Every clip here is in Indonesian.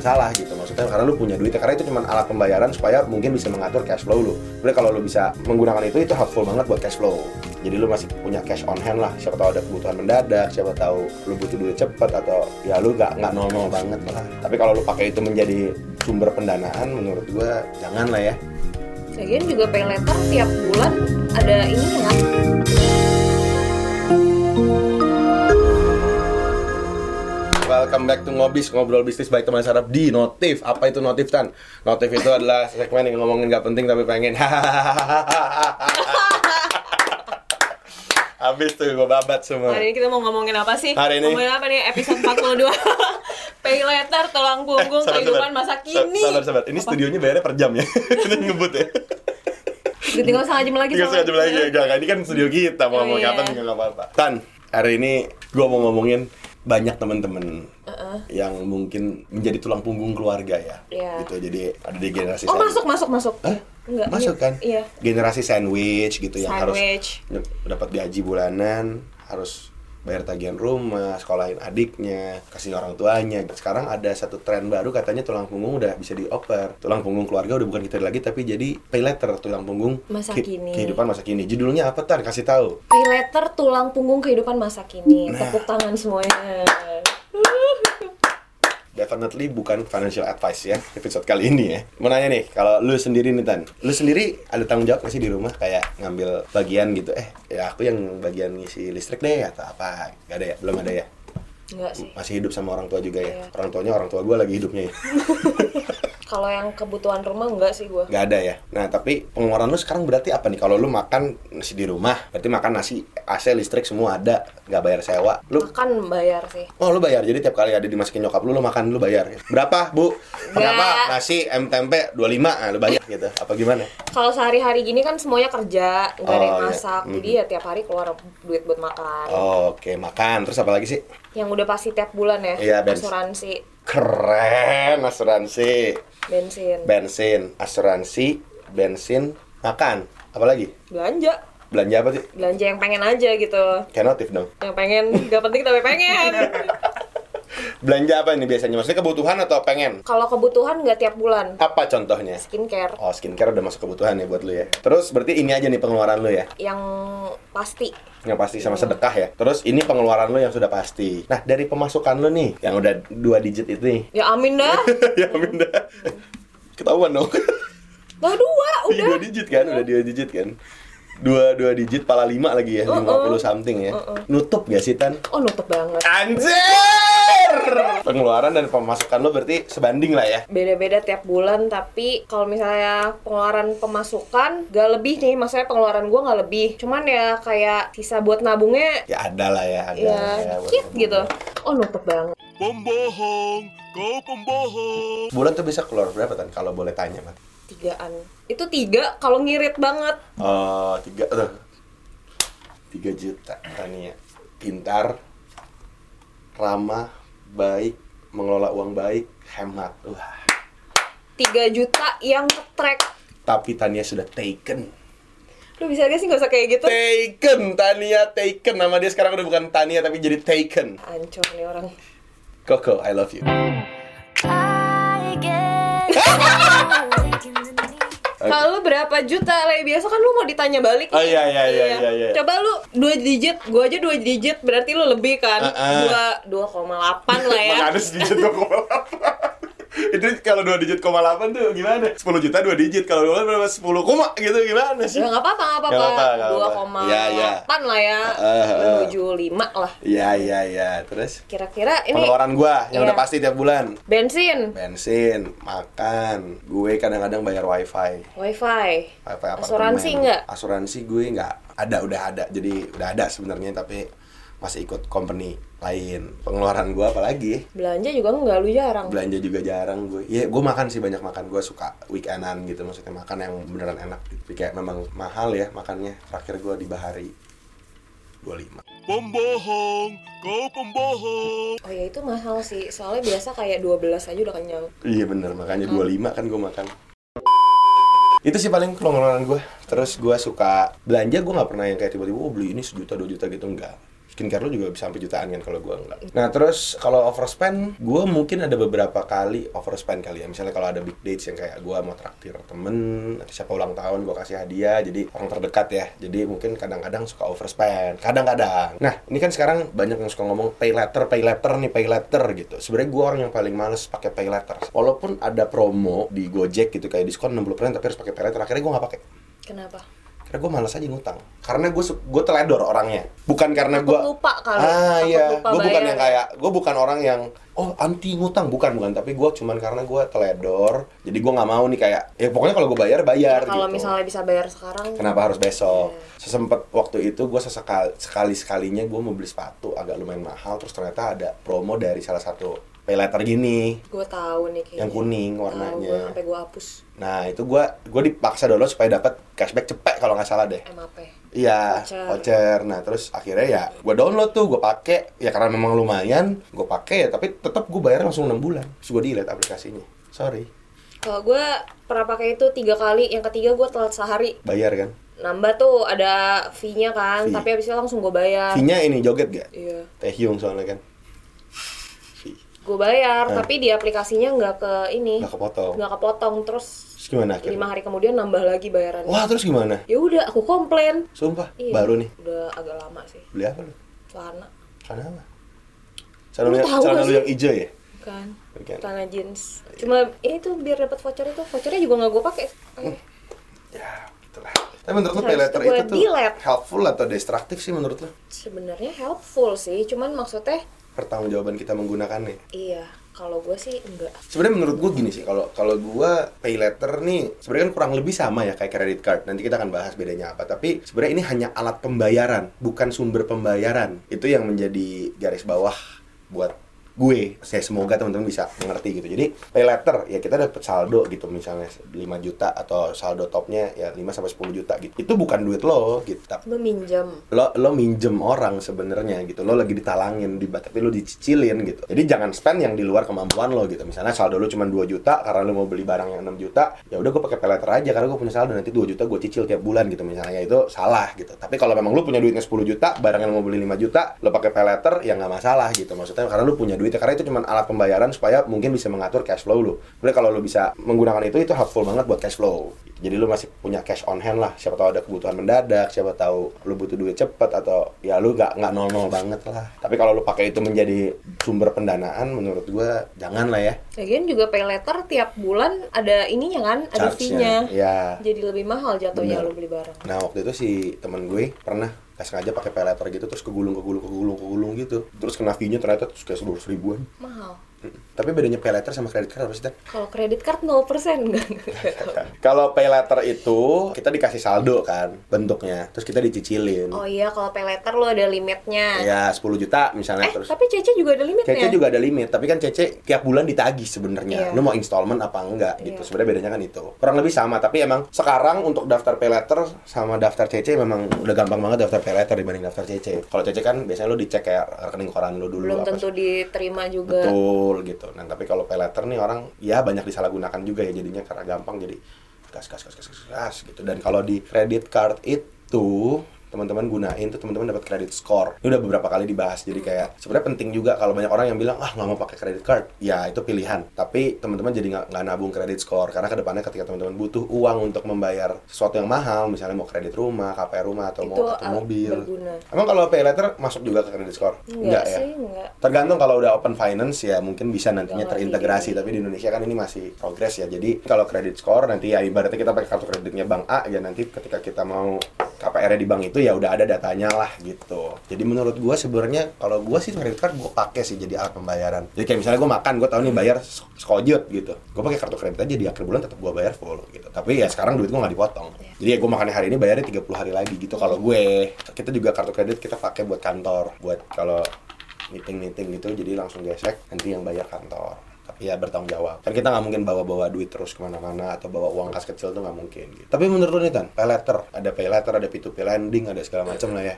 masalah gitu. Maksudnya karena lu punya duit karena itu cuma alat pembayaran supaya mungkin bisa mengatur cash flow lu. Sebenarnya kalau lu bisa menggunakan itu itu helpful banget buat cash flow. Jadi lu masih punya cash on hand lah. Siapa tahu ada kebutuhan mendadak siapa tahu lu butuh duit cepet atau ya lu nggak nggak nol banget lah. Tapi kalau lu pakai itu menjadi sumber pendanaan menurut gua jangan lah ya. Lagian juga pay letter tiap bulan ada ini kan Welcome back to Ngobis, ngobrol bisnis baik teman sarap di Notif. Apa itu Notif, Tan? Notif itu adalah segmen yang ngomongin gak penting tapi pengen Habis tuh gue babat semua Hari ini kita mau ngomongin apa sih? Hari ini- Ngomongin apa nih? Episode 42 Pay letter, tulang punggung, Sabar, kehidupan sabar. masa Sa- kini Sabar, sabar. Ini studionya bayarnya per jam ya? Ini ngebut ya? Udah tinggal setengah jam lagi Tinggal setengah jam lagi ya? Gak, ini kan studio kita Mau Oh, ngomong iya. apa juga gak apa-apa Tan, hari ini gue mau ngomongin banyak temen-temen yang mungkin menjadi tulang punggung keluarga ya Iya. gitu jadi ada di generasi Oh saya. masuk, masuk, masuk Hah? Enggak, Masuk iya. kan? Iya Generasi sandwich gitu yang Sandwich. harus dapat gaji bulanan, harus bayar tagihan rumah, sekolahin adiknya, kasih orang tuanya. Sekarang ada satu tren baru katanya tulang punggung udah bisa dioper. Tulang punggung keluarga udah bukan kita lagi tapi jadi pay letter tulang punggung Masa ke- kini. kehidupan masa kini. Judulnya apa Tan? Kasih tahu. Pay letter, tulang punggung kehidupan masa kini Nah. Tepuk tangan semuanya Definitely bukan financial advice ya episode kali ini ya. Mau nanya nih, kalau lu sendiri nih Tan, lu sendiri ada tanggung jawab nggak sih di rumah kayak ngambil bagian gitu? Eh, ya aku yang bagian ngisi listrik deh atau apa? Gak ada ya? Belum ada ya? Enggak sih Masih hidup sama orang tua juga ya? Iya. Orang tuanya orang tua gue lagi hidupnya ya? Kalau yang kebutuhan rumah enggak sih gua Gak ada ya? Nah, tapi pengeluaran lu sekarang berarti apa nih? Kalau lu makan nasi di rumah, berarti makan nasi, AC, listrik semua ada, nggak bayar sewa. Lu Makan bayar sih Oh lu bayar, jadi tiap kali ada dimasukin nyokap lu, lu makan, lu bayar Berapa bu? Berapa? Nasi, M tempe, 25, nah, lu bayar gitu Apa gimana? Kalau sehari-hari gini kan semuanya kerja, nggak ada yang Oh, iya. masak, Mhm. jadi ya tiap hari keluar duit buat makan. Oh, Oke, makan, terus apa lagi sih? Yang udah pasti tiap bulan ya, Iya, asuransi, Keren, asuransi. Bensin, Bensin, asuransi, bensin, makan. Apa lagi? belanja, Belanja apa sih? belanja yang pengen aja gitu, Kayak notif dong. Yang pengen nggak penting tapi pengen. Belanja apa ini biasanya? Maksudnya kebutuhan atau pengen? Kalau kebutuhan nggak tiap bulan, Apa contohnya? skincare Oh, skincare udah masuk kebutuhan ya buat lu ya Terus berarti ini aja nih pengeluaran lu ya? yang pasti. yang pasti sama sedekah ya. Terus ini pengeluaran lo yang sudah pasti. Nah dari pemasukan lo nih, yang udah dua digit itu nih, Ya amin dah, ya amin dah. Ketahuan dong. dah dua Iya, udah. dua digit kan, udah dua digit kan. Dua dua digit pala lima lagi ya, Uh-uh. lima puluh something ya. Uh-uh. Nutup gak sih tan? Oh nutup banget. Anjir! Pengeluaran dan pemasukan lo berarti sebanding lah ya. Beda-beda tiap bulan, tapi kalau misalnya pengeluaran pemasukan gak lebih nih, maksudnya pengeluaran gua nggak lebih. Cuman ya kayak sisa buat nabungnya Ya ada lah ya, ada. ya lah ya, dikit gitu. ya. Oh nutup banget. Pembohong, kau pembohong. Bulan tuh bisa keluar berapa tan? Kalau boleh tanya, Mat? Tigaan. Itu tiga kalau ngirit banget. Oh, tiga tuh. Tiga juta Tania. Pintar, ramah, baik, mengelola uang baik, hemat. Wah. Tiga juta yang ketrek. Tapi Tania sudah taken. Lu bisa gak sih gak usah kayak gitu? Taken, Tania taken. Nama dia sekarang udah bukan Tania tapi jadi taken. Ancur nih orang. Koko, I love you. I get Kalau lu berapa juta, Le? Biasa kan lu mau ditanya balik Oh, nih. iya, iya, iya, iya, iya. Coba lu dua digit, gua aja dua digit, berarti lu lebih kan? Dua, dua koma delapan lah ya. Makanya sedikit 2,8. Itu kalau 2 digit koma 8 tuh gimana? 10 juta 2 digit. Kalau dua berapa 10 koma gitu gimana sih? Ya nggak apa-apa, nggak apa-apa, Dua koma Iya, iya. delapan lah ya, menuju lima lah. Iya, iya, iya. Terus Kira-kira ini pengeluaran gua yang Iya. udah pasti tiap bulan. bensin, bensin, makan, gue kadang-kadang bayar wifi, wifi, wifi apartemen. Asuransi nggak? Asuransi gue nggak ada, udah ada, jadi udah ada sebenarnya tapi masih ikut company lain. Pengeluaran gue apalagi? belanja juga nggak lu jarang. Belanja juga jarang gue. Ya gue makan sih banyak makan. Gue suka weekendan gitu, maksudnya makan yang beneran enak. Gitu. Tapi Kayak memang mahal ya makannya. Terakhir gue di Bahari 25. Pembohong, kau pembohong. Oh ya itu mahal sih, soalnya biasa kayak 12 aja udah kenyang. Iya bener, makanya 25 kan gue makan itu sih paling pengeluaran gue terus gue suka belanja gue nggak pernah yang kayak tiba-tiba oh beli ini sejuta dua juta gitu enggak skincare lu juga bisa sampai jutaan kan kalau gua enggak. Nah, terus kalau overspend, gua mungkin ada beberapa kali overspend kali ya. Misalnya kalau ada big dates yang kayak gua mau traktir temen atau siapa ulang tahun gua kasih hadiah, jadi orang terdekat ya. Jadi mungkin kadang-kadang suka overspend, kadang-kadang. Nah, ini kan sekarang banyak yang suka ngomong pay later, pay later nih, pay later gitu. Sebenarnya gua orang yang paling males pakai pay later. Walaupun ada promo di Gojek gitu kayak diskon 60% tapi harus pakai pay letter, akhirnya gua nggak pakai. Kenapa? Karena gue malas aja ngutang. Karena gue gue teledor orangnya. Bukan karena gue lupa kali. Ah iya. Gue bukan yang kayak gue bukan orang yang oh anti ngutang bukan bukan. Tapi gue cuman karena gue teledor. Jadi gue nggak mau nih kayak ya pokoknya kalau gue bayar bayar Kalau gitu. misalnya bisa bayar sekarang, Kenapa harus besok? Sesempet waktu itu gue sesekali sekali sekalinya gue mau beli sepatu agak lumayan mahal. Terus ternyata ada promo dari salah satu pay letter gini gue tahu nih kayaknya. yang kuning warnanya. gua sampai gue hapus Nah itu gue gue dipaksa download supaya dapat cashback cepet kalau nggak salah deh. MAP. Iya, Voucher. voucher. Nah, terus akhirnya ya gue download tuh, gue pakai ya karena memang lumayan, gue pakai ya, tapi tetap gue bayar langsung 6 bulan. Terus gue delete aplikasinya. Sorry, Kalau gue pernah pakai itu tiga kali, yang ketiga gue telat sehari. bayar kan. Nambah tuh ada fee-nya kan, Fee. tapi abis itu langsung gue bayar. Fee-nya ini joget gak? Iya. Taehyung soalnya kan. Gue bayar, Hah? tapi di aplikasinya nggak ke ini, Nggak kepotong. nggak kepotong. Terus Terus gimana akhirnya? lima hari kemudian nambah lagi bayarannya. Wah, terus gimana? Ya udah, aku komplain. Sumpah, Iya. baru nih. Udah agak lama sih. Beli apa lu? Celana, Celana apa? Celana Lu celana lu yang hijau ya? kan? Bukan. Celana jeans. Cuma ini tuh biar dapat voucher itu, vouchernya juga nggak gue pakai. Ya, gitulah. Tapi menurut Harus pay letter itu tuh helpful atau destruktif sih menurut lu? Sebenarnya helpful sih, cuman maksudnya Pertanggungjawaban kita menggunakannya. iya. Kalau gue sih enggak. sebenarnya menurut gue gini sih kalau kalau gue pay letter nih sebenarnya kan kurang lebih sama ya kayak credit card nanti kita akan bahas bedanya apa tapi sebenarnya ini hanya alat pembayaran bukan sumber pembayaran itu yang menjadi garis bawah buat gue. Saya semoga teman-teman bisa mengerti gitu. Jadi pay letter ya kita dapat saldo gitu. Misalnya 5 juta atau saldo topnya ya 5 sampai 10 juta gitu. Itu bukan duit lo gitu. Tapi Meminjam. lo lo minjem orang sebenarnya gitu. Lo lagi ditalangin di tapi lo dicicilin gitu. Jadi jangan spend yang di luar kemampuan lo gitu. Misalnya saldo lo cuma 2 juta karena lo mau beli barang yang 6 juta ya udah gue pakai pay letter aja karena gue punya saldo. Nanti 2 juta gue cicil tiap bulan gitu. Misalnya ya itu salah gitu. Tapi kalau memang lo punya duitnya 10 juta barang yang lo mau beli 5 juta lo pakai pay letter ya nggak masalah gitu. Maksudnya karena lo punya duitnya karena itu cuma alat pembayaran supaya mungkin bisa mengatur cash flow lo sebenarnya kalau lo bisa menggunakan itu itu helpful banget buat cash flow jadi lo masih punya cash on hand lah siapa tahu ada kebutuhan mendadak siapa tahu lo butuh duit cepet atau ya lo nggak nggak nol nol banget lah tapi kalau lo pakai itu menjadi sumber pendanaan menurut gua jangan lah ya Lagian juga pay letter tiap bulan ada ininya kan, ada fee-nya. ya Jadi lebih mahal jatuhnya Bener. lo beli barang. nah waktu itu si temen gue pernah nggak sengaja pakai pay letter gitu terus kegulung kegulung kegulung kegulung gitu. Terus kena fee-nya ternyata terus kayak sepuluh ribuan Mahal. Tapi bedanya pay letter sama credit card apa sih? Kalau kredit card 0% enggak. kalau pay letter itu kita dikasih saldo kan bentuknya terus kita dicicilin oh iya, kalau pay letter lo ada limitnya. ya 10 juta misalnya Eh, terus tapi Cece juga ada limitnya. Cece juga ada limit, tapi kan Cece tiap bulan ditagih sebenarnya. Iya. Lu mau installment apa enggak gitu. Iya. Sebenarnya bedanya kan itu. Kurang lebih sama, tapi emang sekarang untuk daftar pay letter sama daftar Cece memang udah gampang banget daftar pay letter dibanding daftar Cece. Kalau Cece kan biasanya lu dicek kayak rekening koran lu dulu Belum tentu diterima juga. Betul gitu. Nah, tapi kalau pay letter nih orang ya banyak disalahgunakan juga ya jadinya karena gampang jadi gas gas gas gas gas, gas gitu. Dan kalau di credit card itu teman-teman gunain tuh teman-teman dapat credit score. Ini udah beberapa kali dibahas. Jadi kayak sebenarnya penting juga kalau banyak orang yang bilang ah nggak mau pakai credit card. Ya itu pilihan. Tapi teman-teman jadi nggak nabung credit score karena ke depannya ketika teman-teman butuh uang untuk membayar sesuatu yang mahal, misalnya mau kredit rumah, KPR rumah atau mau Itu atau uh, mobil. berguna. Emang kalau pay letter masuk juga ke credit score? Enggak, ya. sih, enggak. Tergantung kalau udah open finance ya mungkin bisa nantinya Nggak ngerti terintegrasi tapi di Indonesia kan ini masih progres ya. Jadi kalau credit score nanti ya ibaratnya kita pakai kartu kreditnya bank A ya nanti ketika kita mau KPR di bank itu ya udah ada datanya lah gitu. Jadi menurut gua sebenarnya kalau gua sih credit card gua pakai sih jadi alat pembayaran. Jadi kayak misalnya gua makan gua tahu nih bayar se- sekojut gitu. Gua pakai kartu kredit aja di akhir bulan tetap gua bayar full gitu. Tapi ya sekarang duit gua nggak dipotong. Iya. Jadi ya gua makannya hari ini bayarnya 30 hari lagi gitu kalau gue. Kita juga kartu kredit kita pakai buat kantor, buat kalau meeting-meeting gitu jadi langsung gesek nanti yang bayar kantor ya bertanggung jawab. Kan kita nggak mungkin bawa-bawa duit terus ke mana-mana atau bawa uang kas kecil tuh nggak mungkin gitu. tapi menurut lu nih Tan pay letter ada pay letter ada P2P lending ada segala macam lah ya.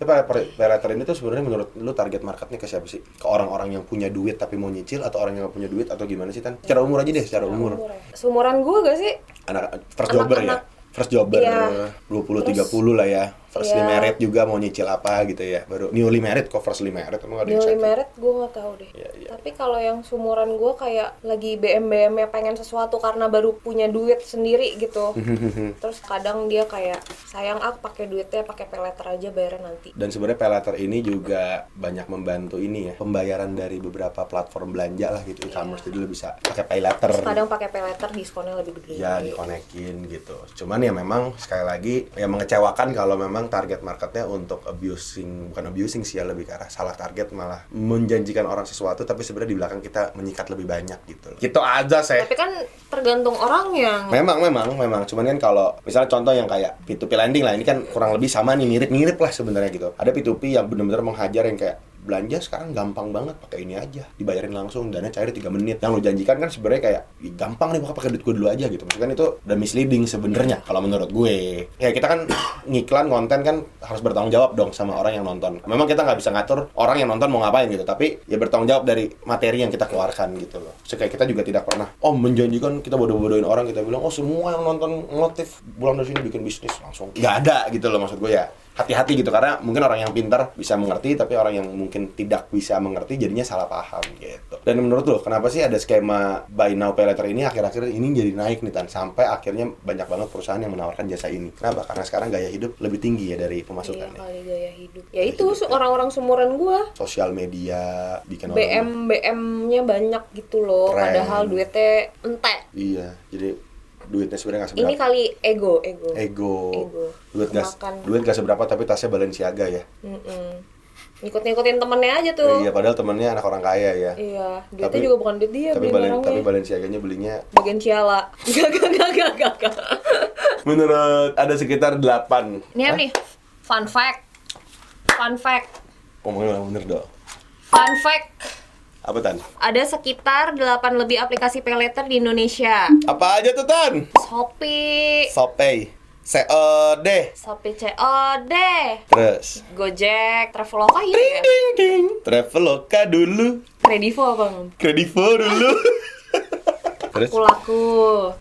Tapi pay, letter ini tuh sebenarnya menurut lu target marketnya ke siapa sih? Ke orang-orang yang punya duit tapi mau nyicil atau orang yang nggak punya duit atau gimana sih Tan? Secara umur aja deh secara umur. Seumuran gue gak sih? anak first jobber ya? First jobber Iya. 20 Terus- 30 lah ya freshly Iya. married juga mau nyicil apa gitu ya baru newly married kok freshly married emang ada yang Newly married gue nggak tahu deh. Iya, iya. Tapi kalau yang sumuran gue kayak lagi BM BM nya pengen sesuatu karena baru punya duit sendiri gitu. Terus kadang dia kayak sayang aku pakai duitnya pakai pay letter aja bayarnya nanti. dan sebenarnya pay letter ini juga banyak membantu ini ya pembayaran dari beberapa platform belanja lah gitu e-commerce jadi lu bisa pakai Terus kadang pakai pay letter diskonnya lebih gede. ya dikonekin gitu cuman ya memang sekali lagi ya mengecewakan kalau memang target marketnya untuk abusing bukan abusing sih ya lebih ke arah salah target malah menjanjikan orang sesuatu tapi sebenarnya di belakang kita menyikat lebih banyak gitu loh. gitu aja sih Tapi kan tergantung orang yang Memang, memang, memang. Cuman kan kalau misalnya contoh yang kayak P2P lending lah, ini kan kurang lebih sama nih, mirip-mirip lah sebenarnya gitu. Ada P2P yang benar-benar menghajar yang kayak belanja sekarang gampang banget pakai ini aja. Dibayarin langsung dana cair 3 menit. Yang lo janjikan kan sebenarnya kayak "Ih, gampang nih pakai duit gue dulu aja gitu. Maksudnya kan itu udah misleading sebenarnya kalau menurut gue. Ya kita kan ngiklan konten kan harus bertanggung jawab dong sama orang yang nonton. Memang kita nggak bisa ngatur orang yang nonton mau ngapain gitu tapi ya bertanggung jawab dari materi yang kita keluarkan gitu loh. So, kita juga tidak pernah oh menjanjikan kita bodoh-bodohin orang kita bilang oh semua yang nonton motif bulan dari sini bikin bisnis langsung. Nggak ada gitu loh maksud gue ya hati-hati gitu karena mungkin orang yang pintar bisa mengerti tapi orang yang mungkin tidak bisa mengerti jadinya salah paham gitu dan menurut lo kenapa sih ada skema buy now pay later ini akhir-akhir ini jadi naik nih tan sampai akhirnya banyak banget perusahaan yang menawarkan jasa ini kenapa karena sekarang gaya hidup lebih tinggi ya dari Iya pemasukannya kali gaya hidup. Ya itu su- orang-orang sumuran gua sosial media bikin orang BM BM-nya banyak gitu loh. Keren. Padahal duitnya entek. iya jadi duitnya sebenarnya nggak Ini seberapa kali ego, ego. ego Ego. duit gas duit gak seberapa tapi tasnya Balenciaga ya Mm-mm. Ngikut-ngikutin temennya aja tuh. iya padahal temennya anak orang kaya ya Iya, duitnya Tapi- juga bukan duit dia, tapi beli Balen, barangnya. tapi Balenciaganya belinya Bagian Ciala. Gak, gak, gak, gak, gak, gak. menurut ada sekitar 8 Ini apa nih? Fun fact. Fun fact. ngomongin yang bener dong Fun fact. Apa tan? Ada sekitar 8 lebih aplikasi pay letter di Indonesia. apa aja tuh tan? Shopee, Shopee. COD Shopee COD, terus? Gojek, Traveloka ya. ding ding Traveloka dulu. Kredivo apa? Kredivo dulu terus Aku laku.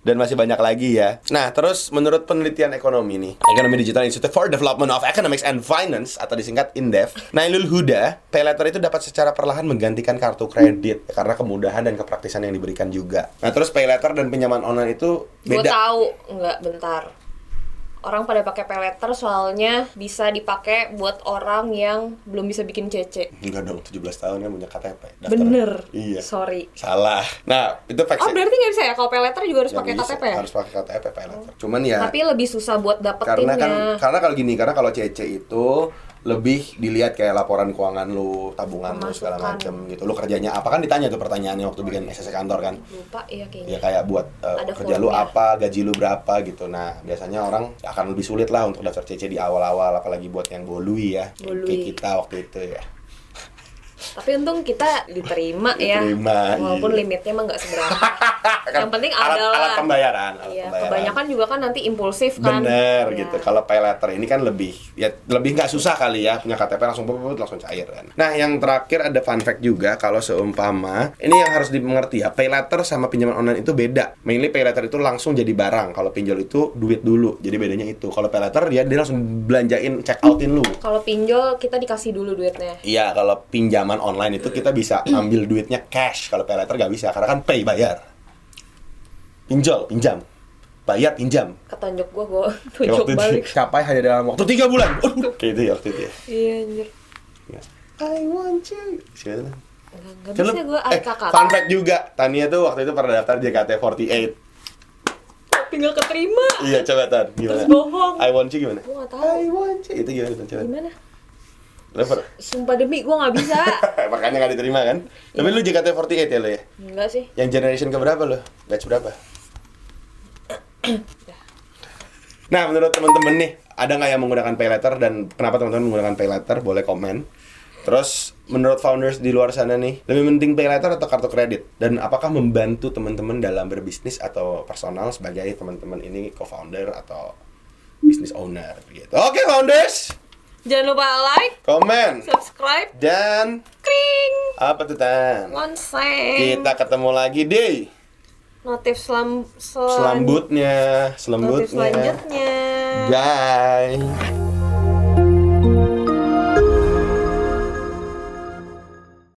dan masih banyak lagi ya. Nah, terus menurut penelitian ekonomi nih, Ekonomi Digital Institute for Development of Economics and Finance atau disingkat INDEF, Nailul Huda, pay letter itu dapat secara perlahan menggantikan kartu kredit karena kemudahan dan kepraktisan yang diberikan juga. Nah, terus pay letter dan pinjaman online itu Gue beda. tahu, enggak bentar. Orang pada pakai pay letter soalnya bisa dipakai buat orang yang belum bisa bikin CC. Enggak dong, 17 tahun kan punya KTP. daftar. Bener. Iya. Sorry. Salah. Nah, itu fact Oh berarti nggak bisa ya? Kalau pay letter juga harus Ya pakai KTP ya? Harus pakai KTP pay letter. Cuman ya Tapi lebih susah buat karena dapetinnya. kan karena kalau gini karena kalau CC itu lebih dilihat kayak laporan keuangan lu tabungan lu segala macem gitu lu kerjanya apa kan ditanya tuh pertanyaannya waktu bikin SSC kantor kan Lupa ya kayaknya. ya kayak buat uh, Ada kerja lu formnya. apa gaji lu berapa gitu nah biasanya orang akan lebih sulit lah untuk daftar CC di awal-awal apalagi buat yang bolui ya Bolui. kayak kita waktu itu ya Tapi untung kita diterima, ya. Diterima, Walaupun iya. limitnya emang nggak seberapa. Yang penting alat, adalah- alat pembayaran alat Iya, pembayaran. kebanyakan juga kan nanti impulsif kan. Bener Iya. gitu. Kalau pay letter ini kan lebih ya lebih nggak susah kali ya punya KTP langsung puput langsung cair kan. Nah yang terakhir ada fun fact juga kalau seumpama ini yang harus dimengerti ya pay letter sama pinjaman online itu beda. Mainly pay letter itu langsung jadi barang. Kalau pinjol itu duit dulu. Jadi bedanya itu. Kalau pay letter ya dia langsung belanjain check outin lu. Kalau pinjol kita dikasih dulu duitnya. Iya kalau pinjaman online itu kita bisa ambil duitnya cash. Kalau pay letter nggak bisa karena kan pay bayar. Pinjol pinjam. Bayar pinjam. Ketonjok gua gua tunjuk itu balik. capai hanya dalam waktu tiga bulan. Kayak itu ya waktu itu ya. Iya anjir. I want you. Siapa? Kan lu- bisa gua eh, kakak. fun fact juga, Tania tuh waktu itu pernah daftar JKT48. Tapi nggak keterima. Iya, coba Tan, gimana? Terus bohong. I want you gimana? Gua nggak tahu. I want you. Itu gimana Tan? Coba. Gimana? Per- Sumpah demi gua nggak bisa. Makanya gak diterima kan? Tapi lu JKT48 ya lo ya? Enggak sih. Yang generation keberapa lo? Batch berapa? nah, menurut temen-temen nih, ada nggak yang menggunakan pay letter dan kenapa teman-teman menggunakan pay letter? Boleh komen. Terus, menurut founders di luar sana nih, lebih penting pay letter atau kartu kredit? Dan apakah membantu teman-teman dalam berbisnis atau personal sebagai teman-teman ini co-founder atau business owner gitu. Oke, founders, Jangan lupa like, komen subscribe, dan kring, apa tuh tan? lonceng. Kita ketemu lagi di Notif selam, selan- selambutnya, Notif selembutnya. selanjutnya. Bye.